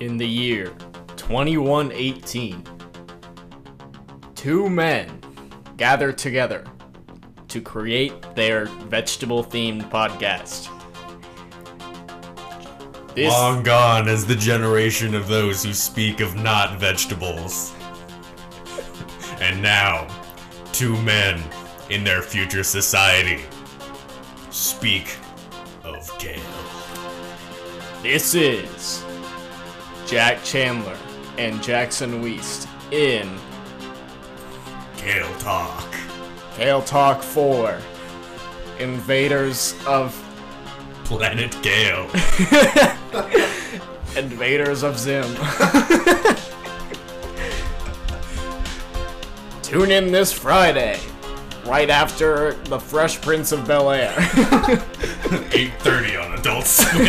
In the year 2118, two men gather together to create their vegetable themed podcast. This, Long gone is the generation of those who speak of not vegetables. and now, two men in their future society speak of kale. this is Jack Chandler and Jackson Weist in Kale talk. Kale Talk 4 Invaders of Planet Kale. Invaders of Zim. Tune in this Friday, right after The Fresh Prince of Bel Air. 8.30 on Adult Swim.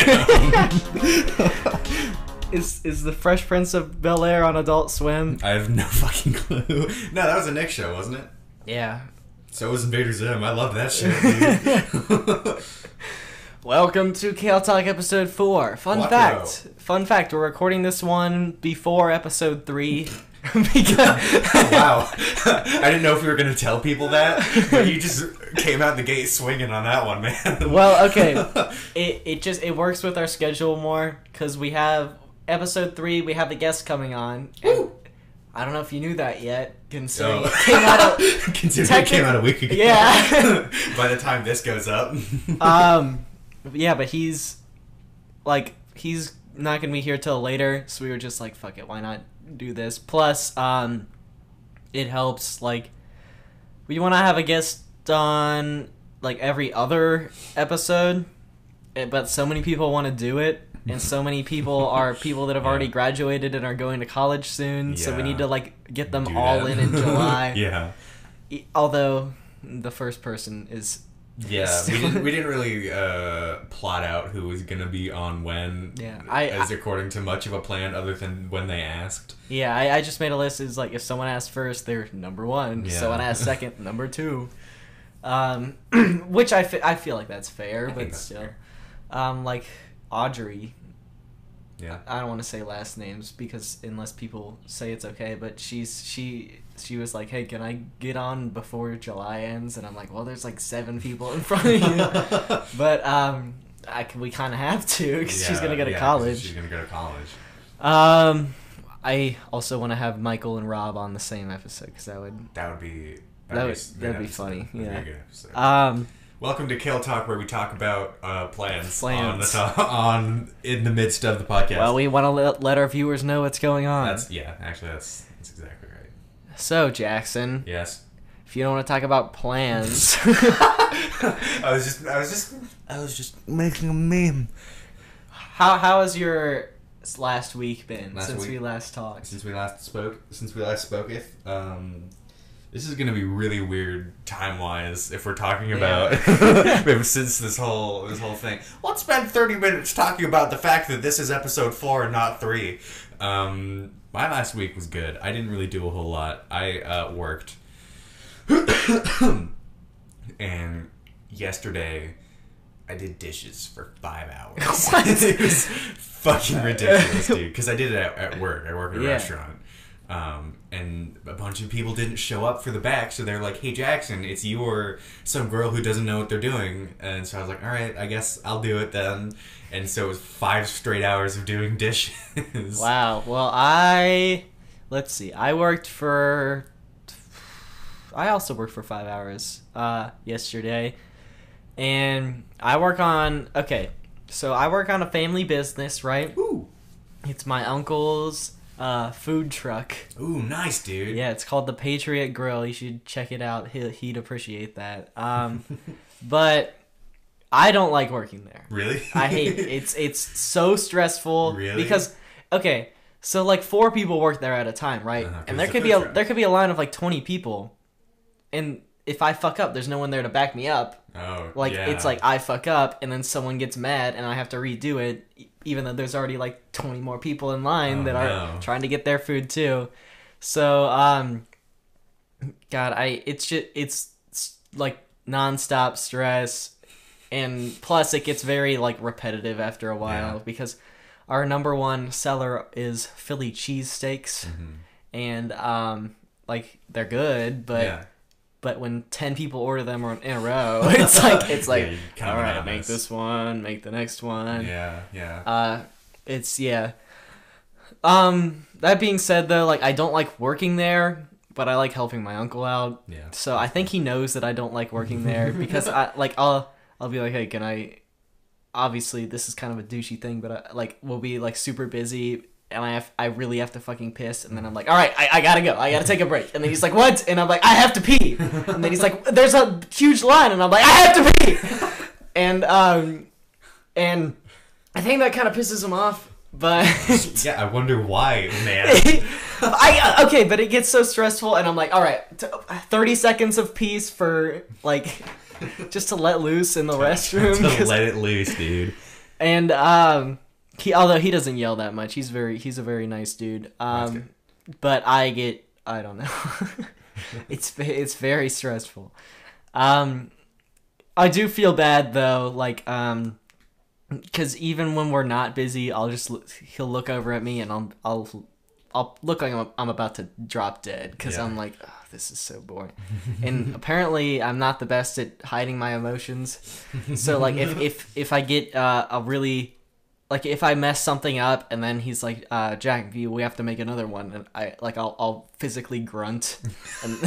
Is is the Fresh Prince of Bel Air on Adult Swim? I have no fucking clue. No, that was a Nick show, wasn't it? Yeah. So it was Invader Zim. I love that shit, dude. Welcome to Kale Talk episode four. Fun Quattro. fact. Fun fact. We're recording this one before episode three. because wow. I didn't know if we were going to tell people that, but you just came out the gate swinging on that one, man. well, okay. It it just it works with our schedule more because we have episode three. We have the guest coming on. and I don't know if you knew that yet, considering Oh. it came out. Of, Considering it came out a week ago. Yeah. By the time this goes up. um, yeah, but he's like he's not gonna be here till later, so we were just like, fuck it, why not do this? Plus, um, it helps like we want to have a guest on like every other episode, eh, but so many people want to do it. And so many people are people that have already graduated and are going to college soon, Yeah. so we need to like get them Do all that. in in July. yeah. Although the first person is Yeah, we didn't, we didn't really uh, plot out who was gonna be on when. Yeah, I- as according to much of a plan, other than when they asked. Yeah, I, I just made a list. Is like if someone asked first, they're number one. Yeah. Someone asked second, number two. Um, which I, fe- I feel like that's fair, I but that's still, fair. um, like Audrey. Yeah. I don't want to say last names because unless people say it's okay, but she's she she was like, "Hey, can I get on before July ends?" And I'm like, "Well, there's like seven people in front of you." but um, I can, we kind of have to because she's gonna go to yeah, college. She's gonna go to college. Um, I also want to have Michael and Rob on the same episode because that would. That would be. That would- s- good that'd be funny, That'd yeah. good. Um, Welcome to Kale Talk, where we talk about uh, plans, on the Plans. to- on in the midst of the podcast. well, we want to let, let our viewers know what's going on. that's yeah. Actually, that's that's exactly right. So, Jackson, Yes. if you don't want to talk about plans, I was just I was just I was just making a meme. how how has your last week been Last since week? we last talked? Since we last spoke, since we last spoketh, um, this is gonna be really weird time wise if we're talking about since this whole this whole thing. Let's spend thirty minutes talking about the fact that this is episode four and not three. Um, my last week was good. I didn't really do a whole lot. I uh, worked, and yesterday I did dishes for five hours. It was fucking ridiculous, dude. Because I did it at, at work. I work at a Yeah. restaurant. Um, and a bunch of people didn't show up for the back, so they're like, "Hey Jackson, it's you or some girl who doesn't know what they're doing." And so I was like, "All right, I guess I'll do it then." And so it was five straight hours of doing dishes. Wow. Well, I let's see. I worked for. I also worked for five hours uh, yesterday, and I work on okay. So I work on a family business, right? Ooh, It's my uncle's uh, food truck. ooh, nice, dude. Yeah, it's called the Patriot Grill. You should check it out. He, he'd appreciate that. Um, but I don't like working there. Really? I hate it. It's it's so stressful Really? because okay, so like four people work there at a time, right? Uh-huh, 'cause and there could be a truck. there could be a line of like 20 people. And if I fuck up, there's no one there to back me up. Oh, Like yeah. it's like I fuck up and then someone gets mad and I have to redo it even though there's already like 20 more people in line Oh, that are no. trying to get their food too. So um god, I it's just it's s- like nonstop stress and plus it gets very like repetitive after a while Yeah. because our number one seller is Philly cheesesteaks, and um, like they're good, but yeah. But when ten people order them in a row, it's like it's like Yeah, all right, make this one, make the next one. Yeah, yeah. Uh, it's yeah. Um, that being said, though, like I don't like working there, but I like helping my uncle out. Yeah. So I think he knows that I don't like working there because I like I'll I'll be like, hey, can I? Obviously, this is kind of a douchey thing, but I, like we'll be like super busy. And I have, I really have to fucking piss, and then I'm like, all right, I, I gotta go, I gotta take a break. And then he's like, what? And I'm like, I have to pee. And then he's like, there's a huge line, and I'm like, I have to pee. And um, and I think that kind of pisses him off, but yeah, I wonder why, man. I okay, but it gets so stressful, and I'm like, all right, t- thirty seconds of peace for like just to let loose in the restroom. to let it loose, dude. and um, he although he doesn't yell that much, he's very he's a very nice dude. Um, but I get I don't know, it's it's very stressful. Um, I do feel bad though, like um. Because even when we're not busy, I'll just look, he'll look over at me and I'll I'll I'll look like I'm, I'm about to drop dead because Yeah. I'm like "Ugh, this is so boring, and apparently I'm not the best at hiding my emotions. So like if if if I get uh, a really like if I mess something up and then he's like uh, Jack you- we have to make another one and I like I'll I'll physically grunt. And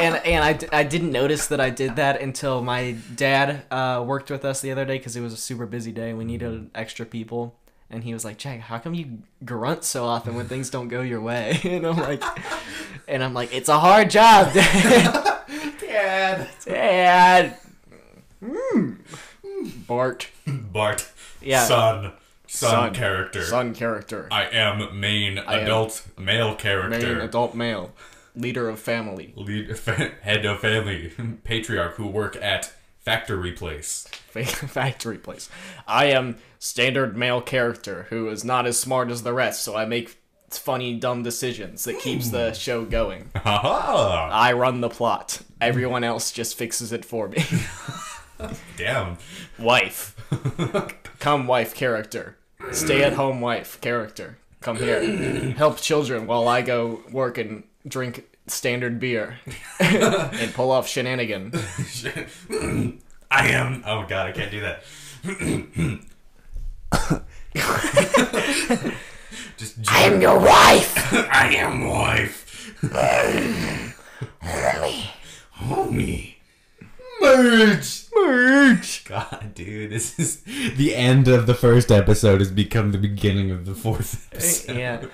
and and I, I didn't notice that I did that until my dad uh, worked with us the other day because it was a super busy day. We needed extra people. And he was like Jack how come you grunt so often when things don't go your way? And I'm like and I'm like it's a hard job dad. Dad. dad. Mm. Bart. Bart. Yeah. Son. Son, Son. character. Son character. I am main am adult male character. Main adult male. Leader of family. Lead, head of family. Patriarch who work at factory place. Factory place. I am standard male character who is not as smart as the rest, so I make funny, dumb decisions that keeps the hmm. show going. Ha ha! I run the plot. Everyone else just fixes it for me. Damn. wife. Come, wife character. Stay at home, wife character. Come here. Help children while I go work and drink standard beer and pull off shenanigan. I am. Oh god, I can't do that. Just. I am your wife. I am wife. Homie. Merge. Merge. God, dude, this is the end of the first episode has become the beginning of the fourth episode. yeah.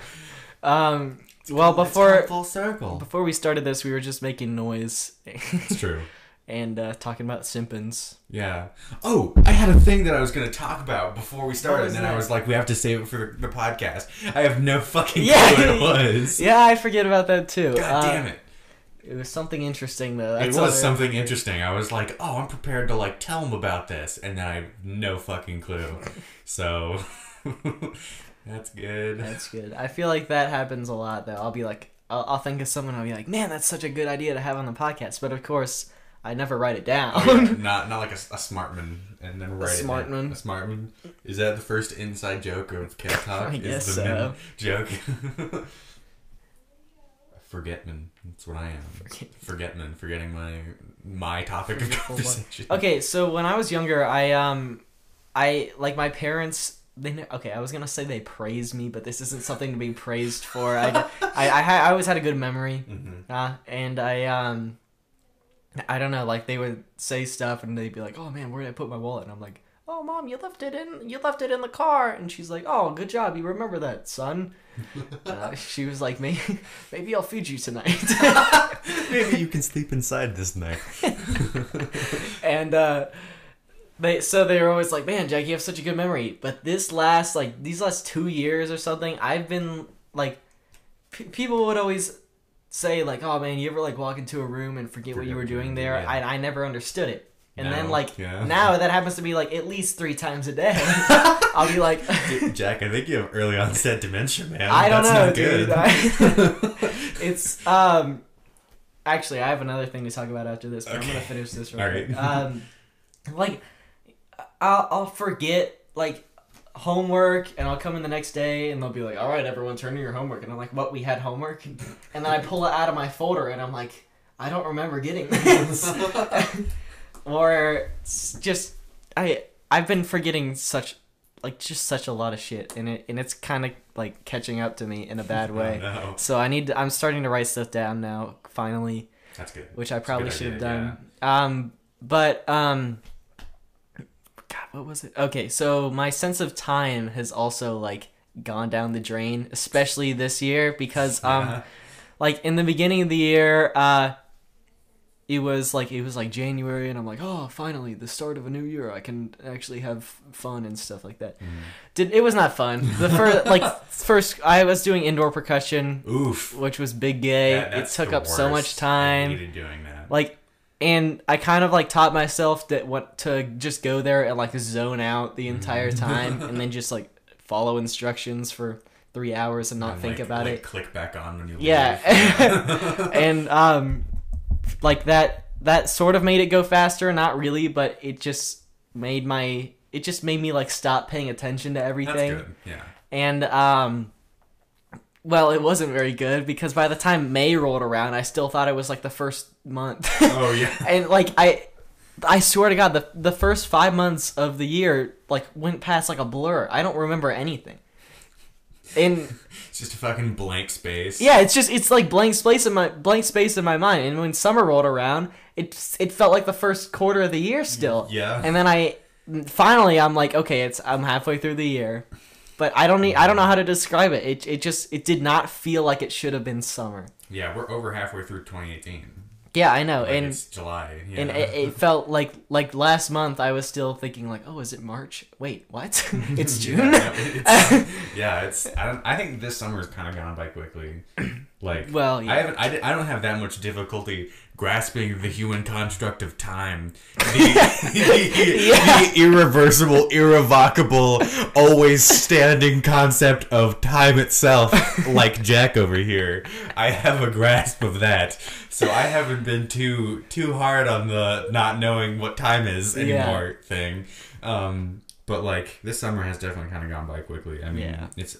Um. Well, before full circle. before we started this, we were just making noise It's true. and uh, talking about Simpsons. Yeah. Oh, I had a thing that I was going to talk about before we started, and then I was like, we have to save it for the, the podcast. I have no fucking Yeah. clue what it was. Yeah, I forget about that too. God Uh, damn it. It was something interesting though. It was something interesting. I was like, oh, I'm prepared to like tell him about this, and then I have no fucking clue. So that's good. That's good. I feel like that happens a lot though. I'll be like, I'll, I'll think of someone. I'll be like, man, that's such a good idea to have on the podcast. But of course, I never write it down. Oh, yeah, not not like a, a smartman, and then write it down. smartman. A smartman. Is that the first inside joke of Kale Talk? I Is guess the so. joke. Forgetman. That's what I am. Forgetman. Forgetting my my topic of Forgetful conversation. okay, so when I was younger, I um, I like my parents. They ne- okay. I was gonna say they praised me, but this isn't something to be praised for. I I I, ha- I always had a good memory, Mhm. uh, and I um, I don't know. Like they would say stuff, and they'd be like, "Oh man, where did I put my wallet?" And I'm like. Oh, mom, you left it in. You left it in the car, and she's like, "Oh, good job. You remember that, son." uh, she was like, "Maybe, maybe I'll feed you tonight." Maybe you can sleep inside this night. and uh they so they were always like man jack you have such a good memory but this last like these last two years or something i've been like p- people would always say like oh man you ever like walk into a room and forget what you were doing there yeah. I, I never understood it and then like yeah. now that happens to be like at least three times a day i'll be like Jack, I think you have early onset dementia, man. I don't That's know, not dude. good. I- it's um. Actually, I have another thing to talk about after this, but I'm gonna finish this real All quick. right. Um, like, I'll I'll forget like homework and I'll come in the next day and they'll be like, "All right, everyone, turn in your homework." And I'm like, "What? We had homework?" And then I pull it out of my folder and I'm like, "I don't remember getting this." or just I I've been forgetting such like just such a lot of shit and it and it's kind of like catching up to me in a bad way. Oh, no. So I need to, I'm starting to write stuff down now finally, That's good. which I probably should have done. Um but um God, what was it? Okay, so my sense of time has also like gone down the drain, especially this year because um Yeah. like in the beginning of the year uh it was like it was like January and I'm like, "Oh, finally the start of a new year. I can actually have fun and stuff like that." Mm. Did it was not fun. The first like first I was doing indoor percussion, Oof. which was big gay. It took up so much time. doing that. Like and I kind of like taught myself that what to just go there and like zone out the entire time and then just like follow instructions for 3 hours and not And, think like- about like, it. Click back on when you leave. Yeah. and um like that that sort of made it go faster, not really, but it just made my it just made me like stop paying attention to That's everything. good. Yeah. And um well, it wasn't very good because by the time May rolled around, I still thought it was like the first month. Oh yeah. and like I I swear to God, the the first five months of the year like went past like a blur. I don't remember anything. And It's just a fucking blank space. yeah, it's just it's like blank space in my blank space in my mind. And when summer rolled around, it it felt like the first quarter of the year still. Yeah. And then I finally I'm like, okay, it's I'm halfway through the year. But I don't need, I don't know how to describe it. It it just it did not feel like it should have been summer. Yeah, we're over halfway through 2018. Yeah, I know. Like, and it's July. Yeah. and it, it felt like like last month I was still thinking like, oh, is it March? Wait, what? it's June. Yeah, it's, yeah, it's. I don't. I think this summer summer's kind of gone by quickly. Like, Well, yeah. I haven't. I, I don't have that much difficulty grasping the human construct of time, the, the, Yeah. the irreversible, irrevocable, always standing concept of time itself. Like Jack over here, I have a grasp of that. So I haven't been too too hard on the not knowing what time is Yeah. anymore thing. Um, but like this summer has definitely kind of gone by quickly. I mean, Yeah. it's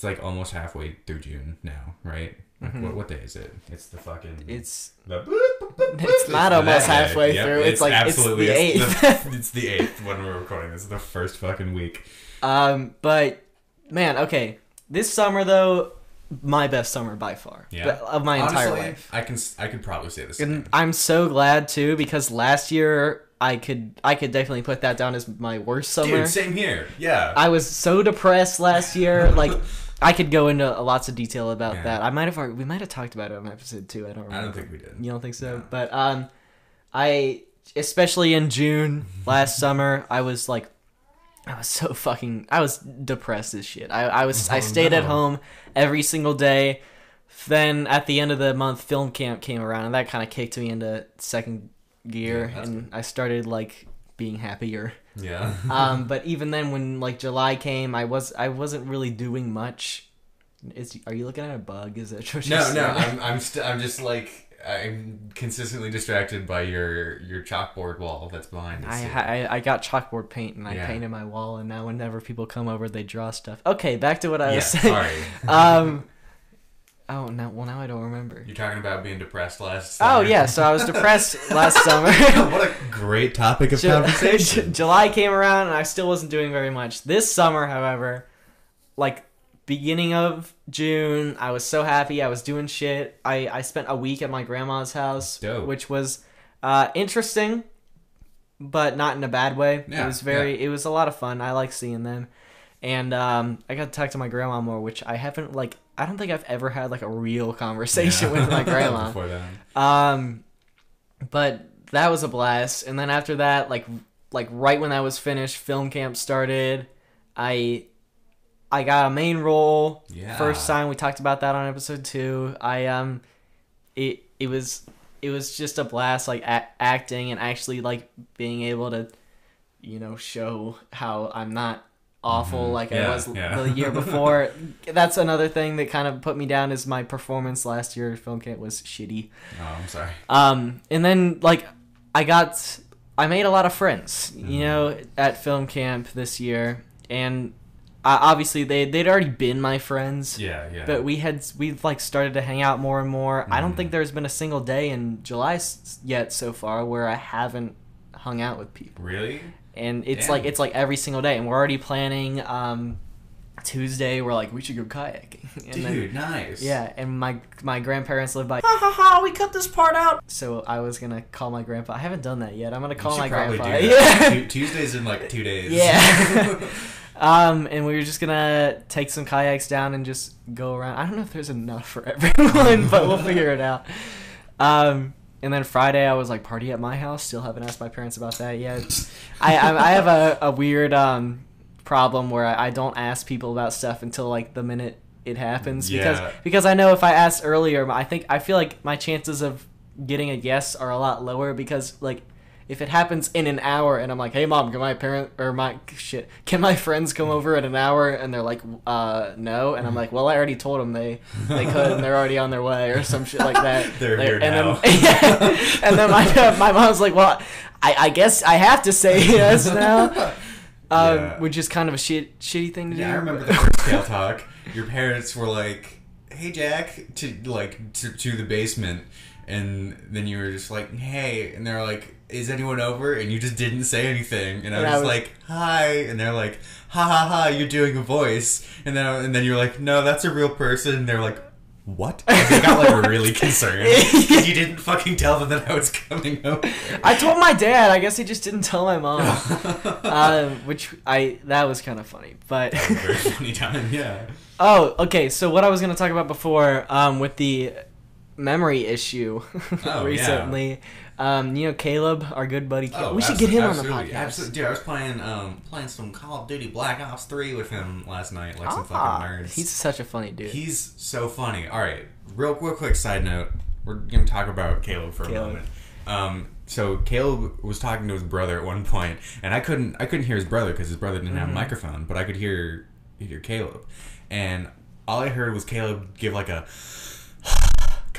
it's like almost halfway through June now, right? Like, Mhm. what, what day is it? It's the fucking. It's the, it's not almost halfway Yep, through. It's, like it's the eighth. It's the, it's the eighth when we're recording. This is the first fucking week. Um, but man, okay, this summer though, my best summer by far, Yeah. of my entire life. I can I could probably say same. And I'm so glad too because last year I could I could definitely put that down as my worst summer. Dude, same here. Yeah. I was so depressed last year. Like I could go into lots of detail about Yeah. that. I might have we might have talked about it on episode two. I don't remember. I don't think we did. You don't think so? No. But um, I especially in June last summer, I was like, I was so fucking, I was depressed as shit. I I was I Oh, stayed at home every single day. Then at the end of the month, film camp came around, and that kind of kicked me into second gear, Yeah, and I started like being happier. Yeah. um, but even then, when like July came, I was I wasn't really doing much. Is are you looking at a bug? Is it? no, no. I'm I'm st- I'm just like I'm consistently distracted by your your chalkboard wall that's behind us. I. I I got chalkboard paint and I Yeah. painted my wall, and now whenever people come over, they draw stuff. Okay, back to what I yeah. was saying. Sorry. Um. Oh no! Well, now I don't remember. You're talking about being depressed last. Oh yeah, so I was depressed last summer. what a great topic of Ju- conversation. July came around and I still wasn't doing very much. This summer, however, like beginning of June, I was so happy. I was doing shit. I I spent a week at my grandma's house, Dope. which was uh, interesting, but not in a bad way. Yeah, it was very. It was a lot of fun. I like seeing them, and um, I got to talk to my grandma more, which I haven't like. I don't think I've ever had like a real conversation Yeah. with my grandma. Before that. Um, but that was a blast. And then after that, like like right when that was finished, film camp started. I I got a main role. Yeah. First time we talked about that on episode two. I um, it it was it was just a blast, like a- acting and actually like being able to, you know, show how I'm not awful Mhm. like I was yeah. the year before. That's another thing that kind of put me down is my performance last year film camp was shitty. Oh, I'm sorry. Um, and then like I got, I made a lot of friends, Mm-hmm. you know, at film camp this year, and uh, obviously they they'd already been my friends. Yeah, yeah. But we had we like started to hang out more and more. I don't think there's been a single day in July s- yet so far where I haven't hung out with people. really? And it's Damn. like it's like every single day, and we're already planning. Um, Tuesday, we're like we should go kayaking. And Dude, nice. yeah, and my my grandparents live by. Ha ha ha! We cut this part out. So I was gonna call my grandpa. I haven't done that yet. I'm gonna call my grandpa. Yeah. Tuesdays in like two days. Yeah. um, and we were just gonna take some kayaks down and just go around. I don't know if there's enough for everyone, but we'll figure it out. Um, and then Friday I was like party at my house. Still haven't asked my parents about that yet. I I, I have a, a weird um problem where I, I don't ask people about stuff until like the minute it happens because because I know if I ask earlier, I think I feel like my chances of getting a yes are a lot lower because like if it happens in an hour and I'm like, "Hey mom, can my parent or my shit, can my friends come over in an hour?" and they're like, "Uh, no." And I'm like, "Well, I already told them they they could and they're already on their way or some shit like that." They're Like, here and now. Then, yeah. And then my my mom's like, "Well, I, I guess I have to say yes now." Um, Yeah. which is kind of a shit shitty thing to do. Yeah, I remember the first Kale talk. Your parents were like, "Hey, Jack," to like to, to the basement, and then you were just like, "Hey," and they're like, "Is anyone over?" And you just didn't say anything, and I was, I was- like, "Hi," and they're like, "Ha ha ha!" You're doing a voice, and then and then you're like, "No, that's a real person." And they're like. What? They got like really concerned because you didn't fucking tell them that I was coming over. I told my dad. I guess he just didn't tell my mom. um, which I that was kind of funny. But That was a very funny time, yeah. oh, okay. So what I was gonna talk about before, um, with the memory issue Oh, recently, um, you know Caleb, our good buddy. Caleb. Oh, we should get him on the podcast. Absolutely. Dude, I was playing um playing some Call of Duty Black Ops 3 with him last night, like some Ah, fucking nerds. he's such a funny dude. He's so funny. All right, real real quick side note. We're gonna talk about Caleb for a moment. Um, so Caleb was talking to his brother at one point, and I couldn't I couldn't hear his brother because his brother didn't have a Mhm. microphone, but I could hear hear Caleb, and all I heard was Caleb give like a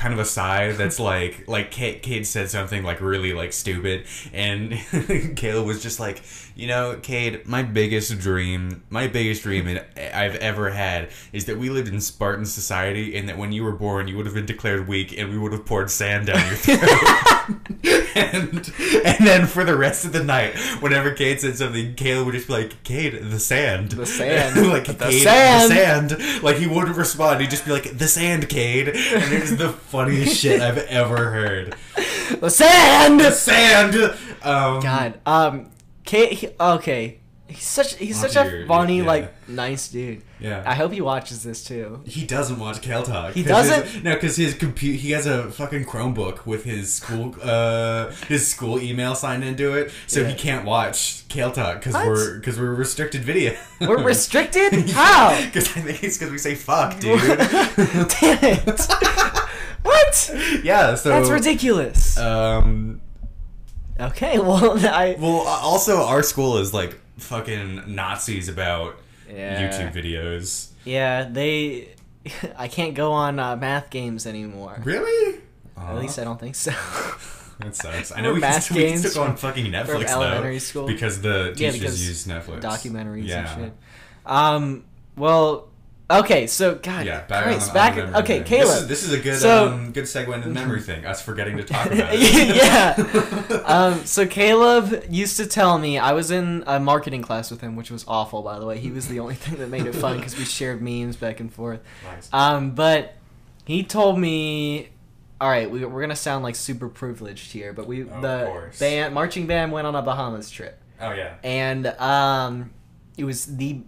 kind of a sigh that's like like Kate, Cade said something like really like stupid. And Caleb was just like you know Cade my biggest dream my biggest dream in, I've ever had is that we lived in Spartan society and that when you were born you would have been declared weak and we would have poured sand down your throat and and then for the rest of the night whenever Cade said something Caleb would just be like Cade the sand The sand. like The Cade sand. the sand like he wouldn't respond he'd just be like the sand Cade and it was the funniest shit I've ever heard the sand. the sand um God. Um. Kate. He, okay. He's such. He's such a funny, yeah. like, nice dude. yeah I hope he watches this too. he doesn't watch Kale Talk. He doesn't? His, no, because his computer. He has a fucking Chromebook with his school, uh, his school email signed into it, so he can't watch Kale Talk because What? we're because we're restricted video. We're restricted. How? Because I think it's because we say fuck, dude. Damn it! what? yeah, so That's ridiculous. Um, okay, well, I. well, also our school is like fucking Nazis about Yeah. YouTube videos. Yeah, they. I can't go on uh, math games anymore. Really? At least I don't think so. That sucks. I know we math we can games still go on fucking Netflix from though, elementary school. because the Yeah, teachers because use Netflix Documentaries Yeah. and shit. Um. Well. Okay. So God. Yeah, back Christ, on back. on okay, thing. Caleb. This is, this is a good So- um, good segue into the memory thing. Us forgetting to talk about it. yeah. Um, so Caleb used to tell me I was in a marketing class with him, which was awful, by the way. He was the only thing that made it fun because we shared memes back and forth. Nice. Um, but he told me, all right, we, we're gonna sound like super privileged here, but we Oh, the band marching band went on a Bahamas trip, oh yeah, and um, it was the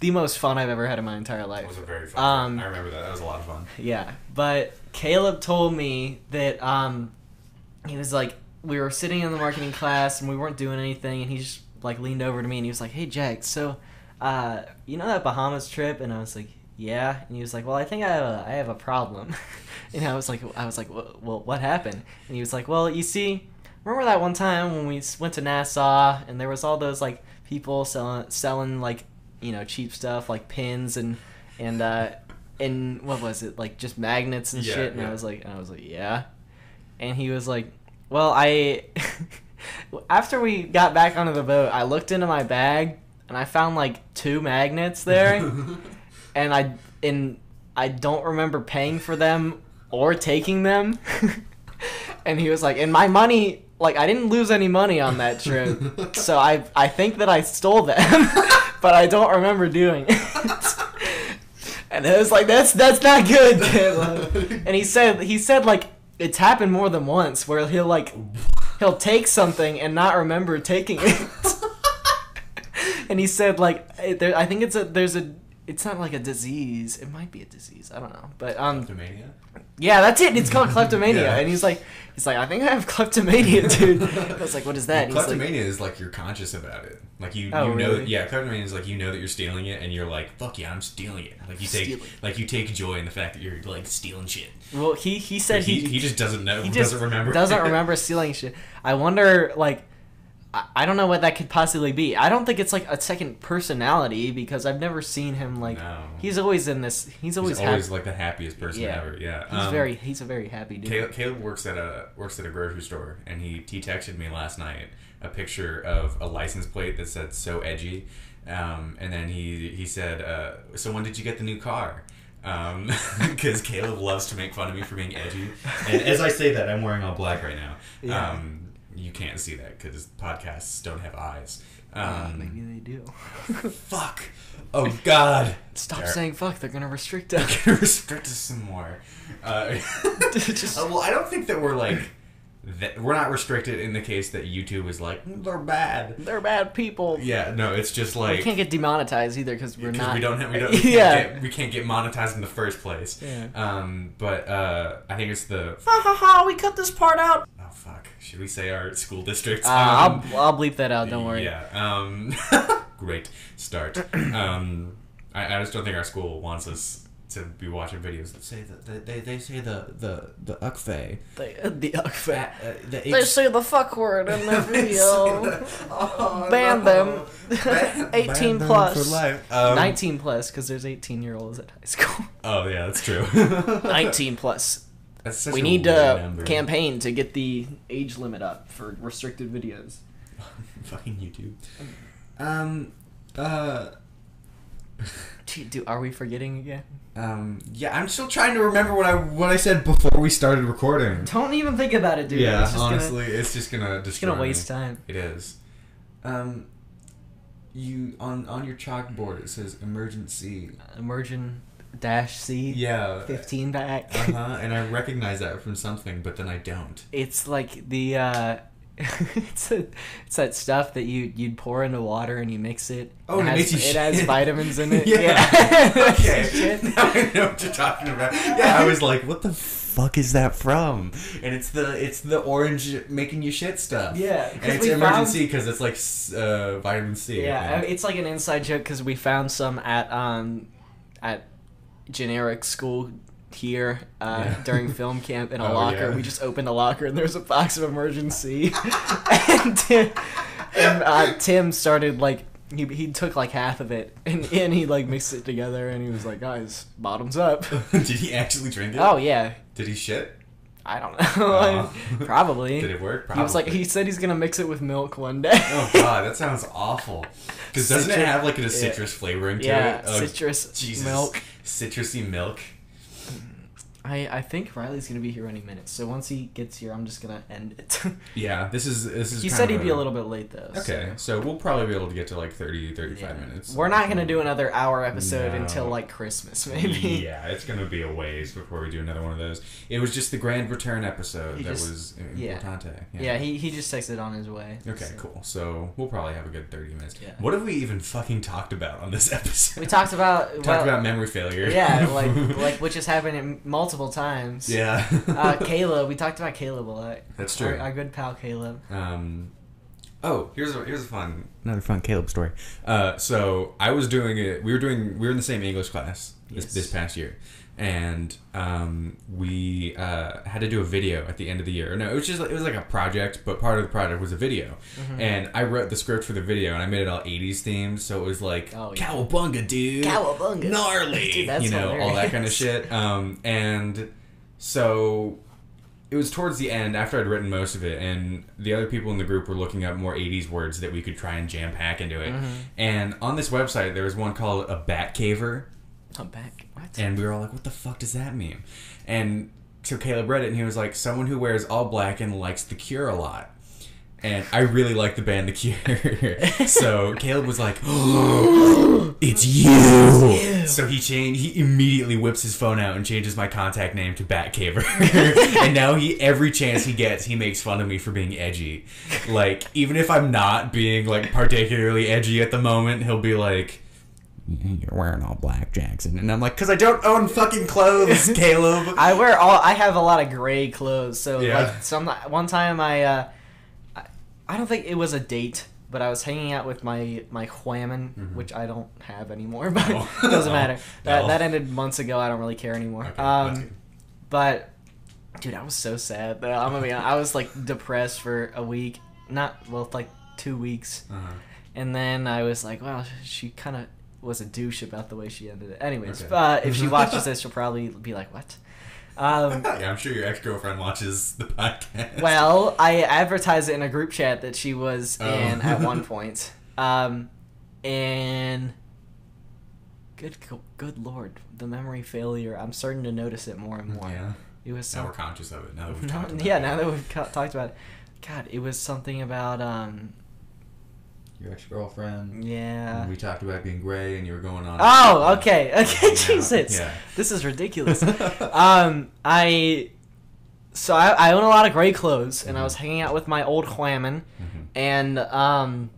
the most fun I've ever had in my entire life. it was a very fun. Um. I remember that. That was a lot of fun. Yeah, but Caleb told me that um, he was like, we were sitting in the marketing class and we weren't doing anything, and he just like leaned over to me and he was like, "Hey Jack, so, uh, you know that Bahamas trip?" And I was like, "Yeah," and he was like, "Well, I think I have a, I have a problem," and I was like, I was like, "Well, well, what happened?" And he was like, "Well, you see, remember that one time when we went to Nassau and there was all those like people selling selling like you know cheap stuff like pins and and uh and what was it? Like just magnets and Yeah, shit. And yeah. I was like and I was like yeah. And he was like well I after we got back onto the boat I looked into my bag and I found like two magnets there, and I and I don't remember paying for them or taking them. and he was like, "And my money, like I didn't lose any money on that trip, so I I think that I stole them, but I don't remember doing it." And it was like, "That's that's not good." Caleb." And he said he said like it's happened more than once where he'll like he'll take something and not remember taking it. and he said like eh, there, I think it's a there's a it's not like a disease. It might be a disease. I don't know. But um Kleptomania? yeah, that's it. It's called kleptomania. Yeah. And he's like he's like I think I have kleptomania, dude. I was like what is that? And he's like, Kleptomania is like you're conscious about it. Like you, Oh, you know, really? yeah. Kleptomania is like you know that you're stealing it, and you're like, "Fuck yeah, I'm stealing it." Like you take, Stealing. like you take joy in the fact that you're like stealing shit. well, he he said he, he he just doesn't know. he just doesn't remember. doesn't remember stealing shit. I wonder, like, I, I don't know what that could possibly be. I don't think it's like a second personality because I've never seen him like. No. He's always in this. He's always, He's always happy. like the happiest person Yeah. ever. Yeah. He's Um, very. He's a very happy dude. Caleb, Caleb works at a works at a grocery store, and he he texted me last night a picture of a license plate that said "so edgy," um, and then he he said, uh, "So when did you get the new car?" Because Caleb loves to make fun of me for being edgy, and as I say that, I'm wearing all black right now. Yeah. Um, you can't see that because podcasts don't have eyes. Uh, Um, maybe they do. fuck. Oh God. Stop saying fuck. They're gonna restrict us. restrict us some more. Uh, Just- uh, well, I don't think that we're like that. We're not restricted in the case that YouTube is like "Mm, they're bad. They're bad people. Yeah, no, it's just like we can't get demonetized either because we're not. we don't have we don't we can't, yeah. get, we can't get monetized in the first place. Yeah. Um, but uh, I think it's the Ha ha ha! We cut this part out. oh fuck. Should we say our school districts? Uh, Um, I'll I'll bleep that out. Don't worry. Yeah. Um, great start. Um, I, I just don't think our school wants us to be watching videos that say that they, they, they say the the the ukfe. The the Ukfat. Uh, the They say the fuck word in the video. Ban them. 18 plus. for life. Um, 19 plus because there's 18 year olds at high school. Oh yeah, that's true. 19 plus. That's such We a need to number. campaign to get the age limit up for restricted videos. Fucking YouTube. Um. Uh. Gee, do are we forgetting again? Um. Yeah, I'm still trying to remember what I what I said before we started recording. Don't even think about it, dude. yeah, it's just honestly, it's just gonna gonna, it's gonna me. waste time. It is. Um, you on on your chalkboard it says Emergen-C. Emergent dash C. Yeah. 15 back. Uh huh. And I recognize that from something, but then I don't. It's like the uh it's a, it's that stuff that you you'd pour into water and you mix it. Oh, it has, you it has vitamins in it. Yeah. Yeah. okay. Shit. now I know what you're talking about. Yeah, I was like, what the fuck is that from? And it's the it's the orange making you shit stuff. Yeah, and it's Emergen-C because it's like uh, vitamin C. Yeah, it's like an inside joke because we found some at um at generic school here uh, Yeah. during film camp in a Oh, locker. yeah. We just opened a locker and there was a box of Emergen-C, and, Tim, and uh, Tim started like. He, he took like half of it and, and he like mixed it together and he was like guys bottoms up Did he actually drink it? oh yeah Did he shit? i don't know Oh. probably Did it work? Probably. He was like he said he's gonna mix it with milk one day Oh god, that sounds awful. Because doesn't it have like a yeah. citrus flavoring to yeah it? Oh, citrus Jesus. milk Citrusy milk. I, I think Riley's gonna be here any minute, so once he gets here, I'm just gonna end it. Yeah, this is this is. he said he'd be a little bit late though. Okay, so we'll probably be able to get to like 30, 35 Yeah. minutes. We're not gonna mm. do another hour episode No. until like Christmas, maybe. Yeah, it's gonna be a ways before we do another one of those. It was just the grand return episode He that just- was yeah. importante. Yeah, he, he just texted on his way. Okay, so. cool. So we'll probably have a good thirty minutes. Yeah. What have we even fucking talked about on this episode? We talked about talked well, about memory failure. yeah, like like which has happened in multiple times. yeah. Uh, Caleb, we talked about Caleb a lot. That's Our, true. our good pal Caleb. Um, oh, here's a here's a fun another fun Caleb story. Uh, so I was doing it. We were doing we were in the same English class this Yes. this past year, and um, we uh, had to do a video at the end of the year. No, it was just it was like a project, but part of the project was a video. Mm-hmm. And I wrote the script for the video, and I made it all '80s themed. So it was like Oh, yeah. cowabunga, dude, Cowabunga. gnarly, Dude, you know, all that kind of shit. Um, and so it was towards the end after I'd written most of it, and the other people in the group were looking up more '80s words that we could try and jam pack into it. And on this website, there was one called a bat caver, I'm. What? and we were all like, "What the fuck does that mean?" And so Caleb read it, and he was like, "Someone who wears all black and likes The Cure a lot." And I really like the band The Cure, so Caleb was like, "It's you!" So he changed. He immediately whips his phone out and changes my contact name to Batcaver, and now he every chance he gets, he makes fun of me for being edgy. Like even if I'm not being like particularly edgy at the moment, he'll be like. You're wearing all black, Jackson, and I'm like, because I don't own fucking clothes, Caleb. I wear all. I have a lot of gray clothes. So Yeah. like some one time I, uh, I, I don't think it was a date, but I was hanging out with my my whammon, which I don't have anymore. But Oh. it doesn't matter. That No. that ended months ago. I don't really care anymore. Okay, um, but dude, I was so sad. Though. I'm gonna be. honest. I was like depressed for a week. Not well, like two weeks. Uh-huh. And then I was like, well, she kind of was a douche about the way she ended it. Anyways, Okay. uh, if she watches this, she'll probably be like, what? Um, yeah, I'm sure your ex girlfriend watches the podcast. well, I advertised it in a group chat that she was Oh. in at one point. Um, and good, good lord, the memory failure. I'm starting to notice it more and more. yeah. It was Now we're conscious of it. Now that we've No, talked about yeah, it. now that we've talked about it. God, it was something about um your ex girlfriend. yeah. We talked about being gray, and you were going on. Oh, okay, okay, Yeah. Jesus, Yeah. this is ridiculous. um, I so I, I own a lot of gray clothes, and I was hanging out with my old whammon, Mhm. and um,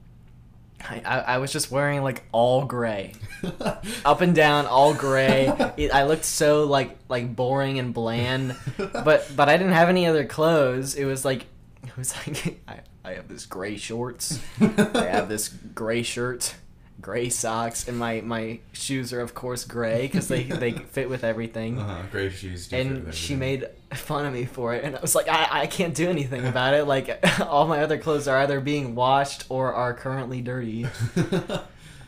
I, I, I was just wearing like all gray, up and down, all gray. It, I looked so like like boring and bland, but but I didn't have any other clothes. It was like it was like I, I have this gray shorts, I have this gray shirt, gray socks, and my my shoes are of course gray because they they fit with everything. Uh-huh. Gray shoes. do And she made fun of me for it, and I was like, I, I can't do anything about it. Like, all my other clothes are either being washed or are currently dirty.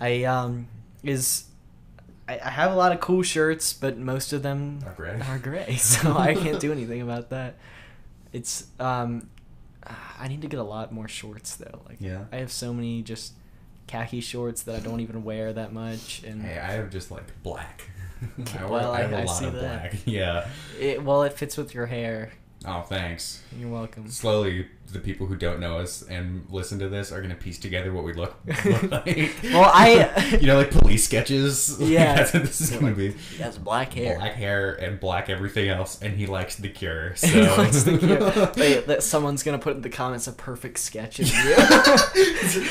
I um is I, I have a lot of cool shirts, but most of them Are gray. are gray, so I can't do anything about that. It's um, Ah, I need to get a lot more shorts though. Like, Yeah. I have so many just khaki shorts that I don't even wear that much, and Hey, I have just like black. I, wear, Well, I have I- a I lot see of that. black. Yeah. it well, it fits with your hair. Oh, thanks. You're welcome. Slowly, the people who don't know us and listen to this are gonna piece together what we look, look like. Well, I- you know, like police sketches. Yeah. that's what this is gonna be. He has black hair. Black hair and black everything else, and he likes the Cure. So. He likes the. Wait, that someone's gonna put in the comments a perfect sketch of you.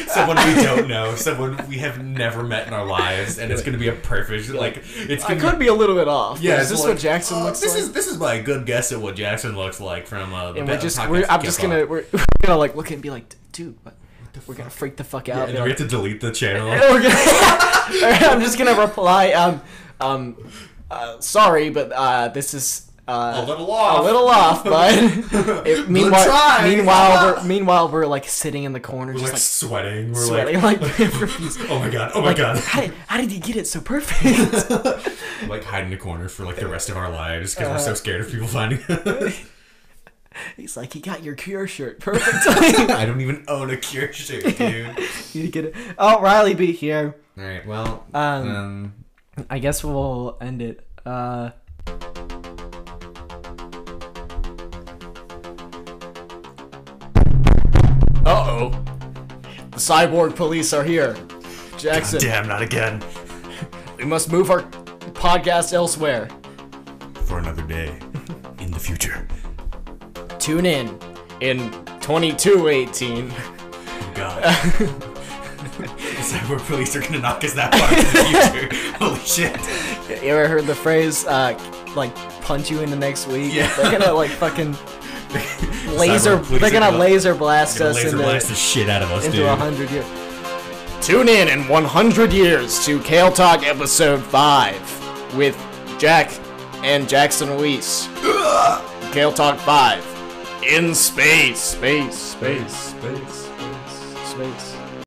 someone we don't know, someone we have never met in our lives, and it's gonna be a perfect like it's I gonna could be a little bit off. Yeah, Yeah, is this like, what Jackson "Oh, looks this like? Is, this is my good guess at what Jackson looks like from uh, the and we're just, we're, I'm just gonna, we're, we're gonna like look and be like, dude, what? We're gonna freak the fuck Yeah, out. and we like, have to delete the channel. gonna, I'm just gonna reply, um, um, uh, sorry, but uh, this is uh, A little off. a little off, but it, meanwhile, meanwhile, we're meanwhile we're like sitting in the corner, We're just like like sweating. We're sweating, like, like, oh my god, oh my Like, god. how did, how did he get it so perfect? like hide in the corner for like the rest of our lives because we're Uh, so scared of people finding us. He's like, he got your Cure shirt perfectly. I don't even own a Cure shirt, dude. you get it. Oh, Riley be here. All right, well, Um, um, I guess we'll end it. Uh, uh oh. The cyborg police are here. Jackson, damn, not again. we must move our podcast elsewhere. For another day in the future. Tune in in 2218. Oh god. cyber police are gonna knock us that far in the future. Holy shit. You ever heard the phrase, uh, like, punch you in the next week? Yeah. They're gonna, like, fucking laser, they're gonna laser blast Gonna us laser into, blast the shit out of us, into dude. a hundred years. Tune in in 100 years to Kale Talk Episode 5 with Jack and Jackson Weiss. Kale Talk 5 in space. Space, space, space, space, space.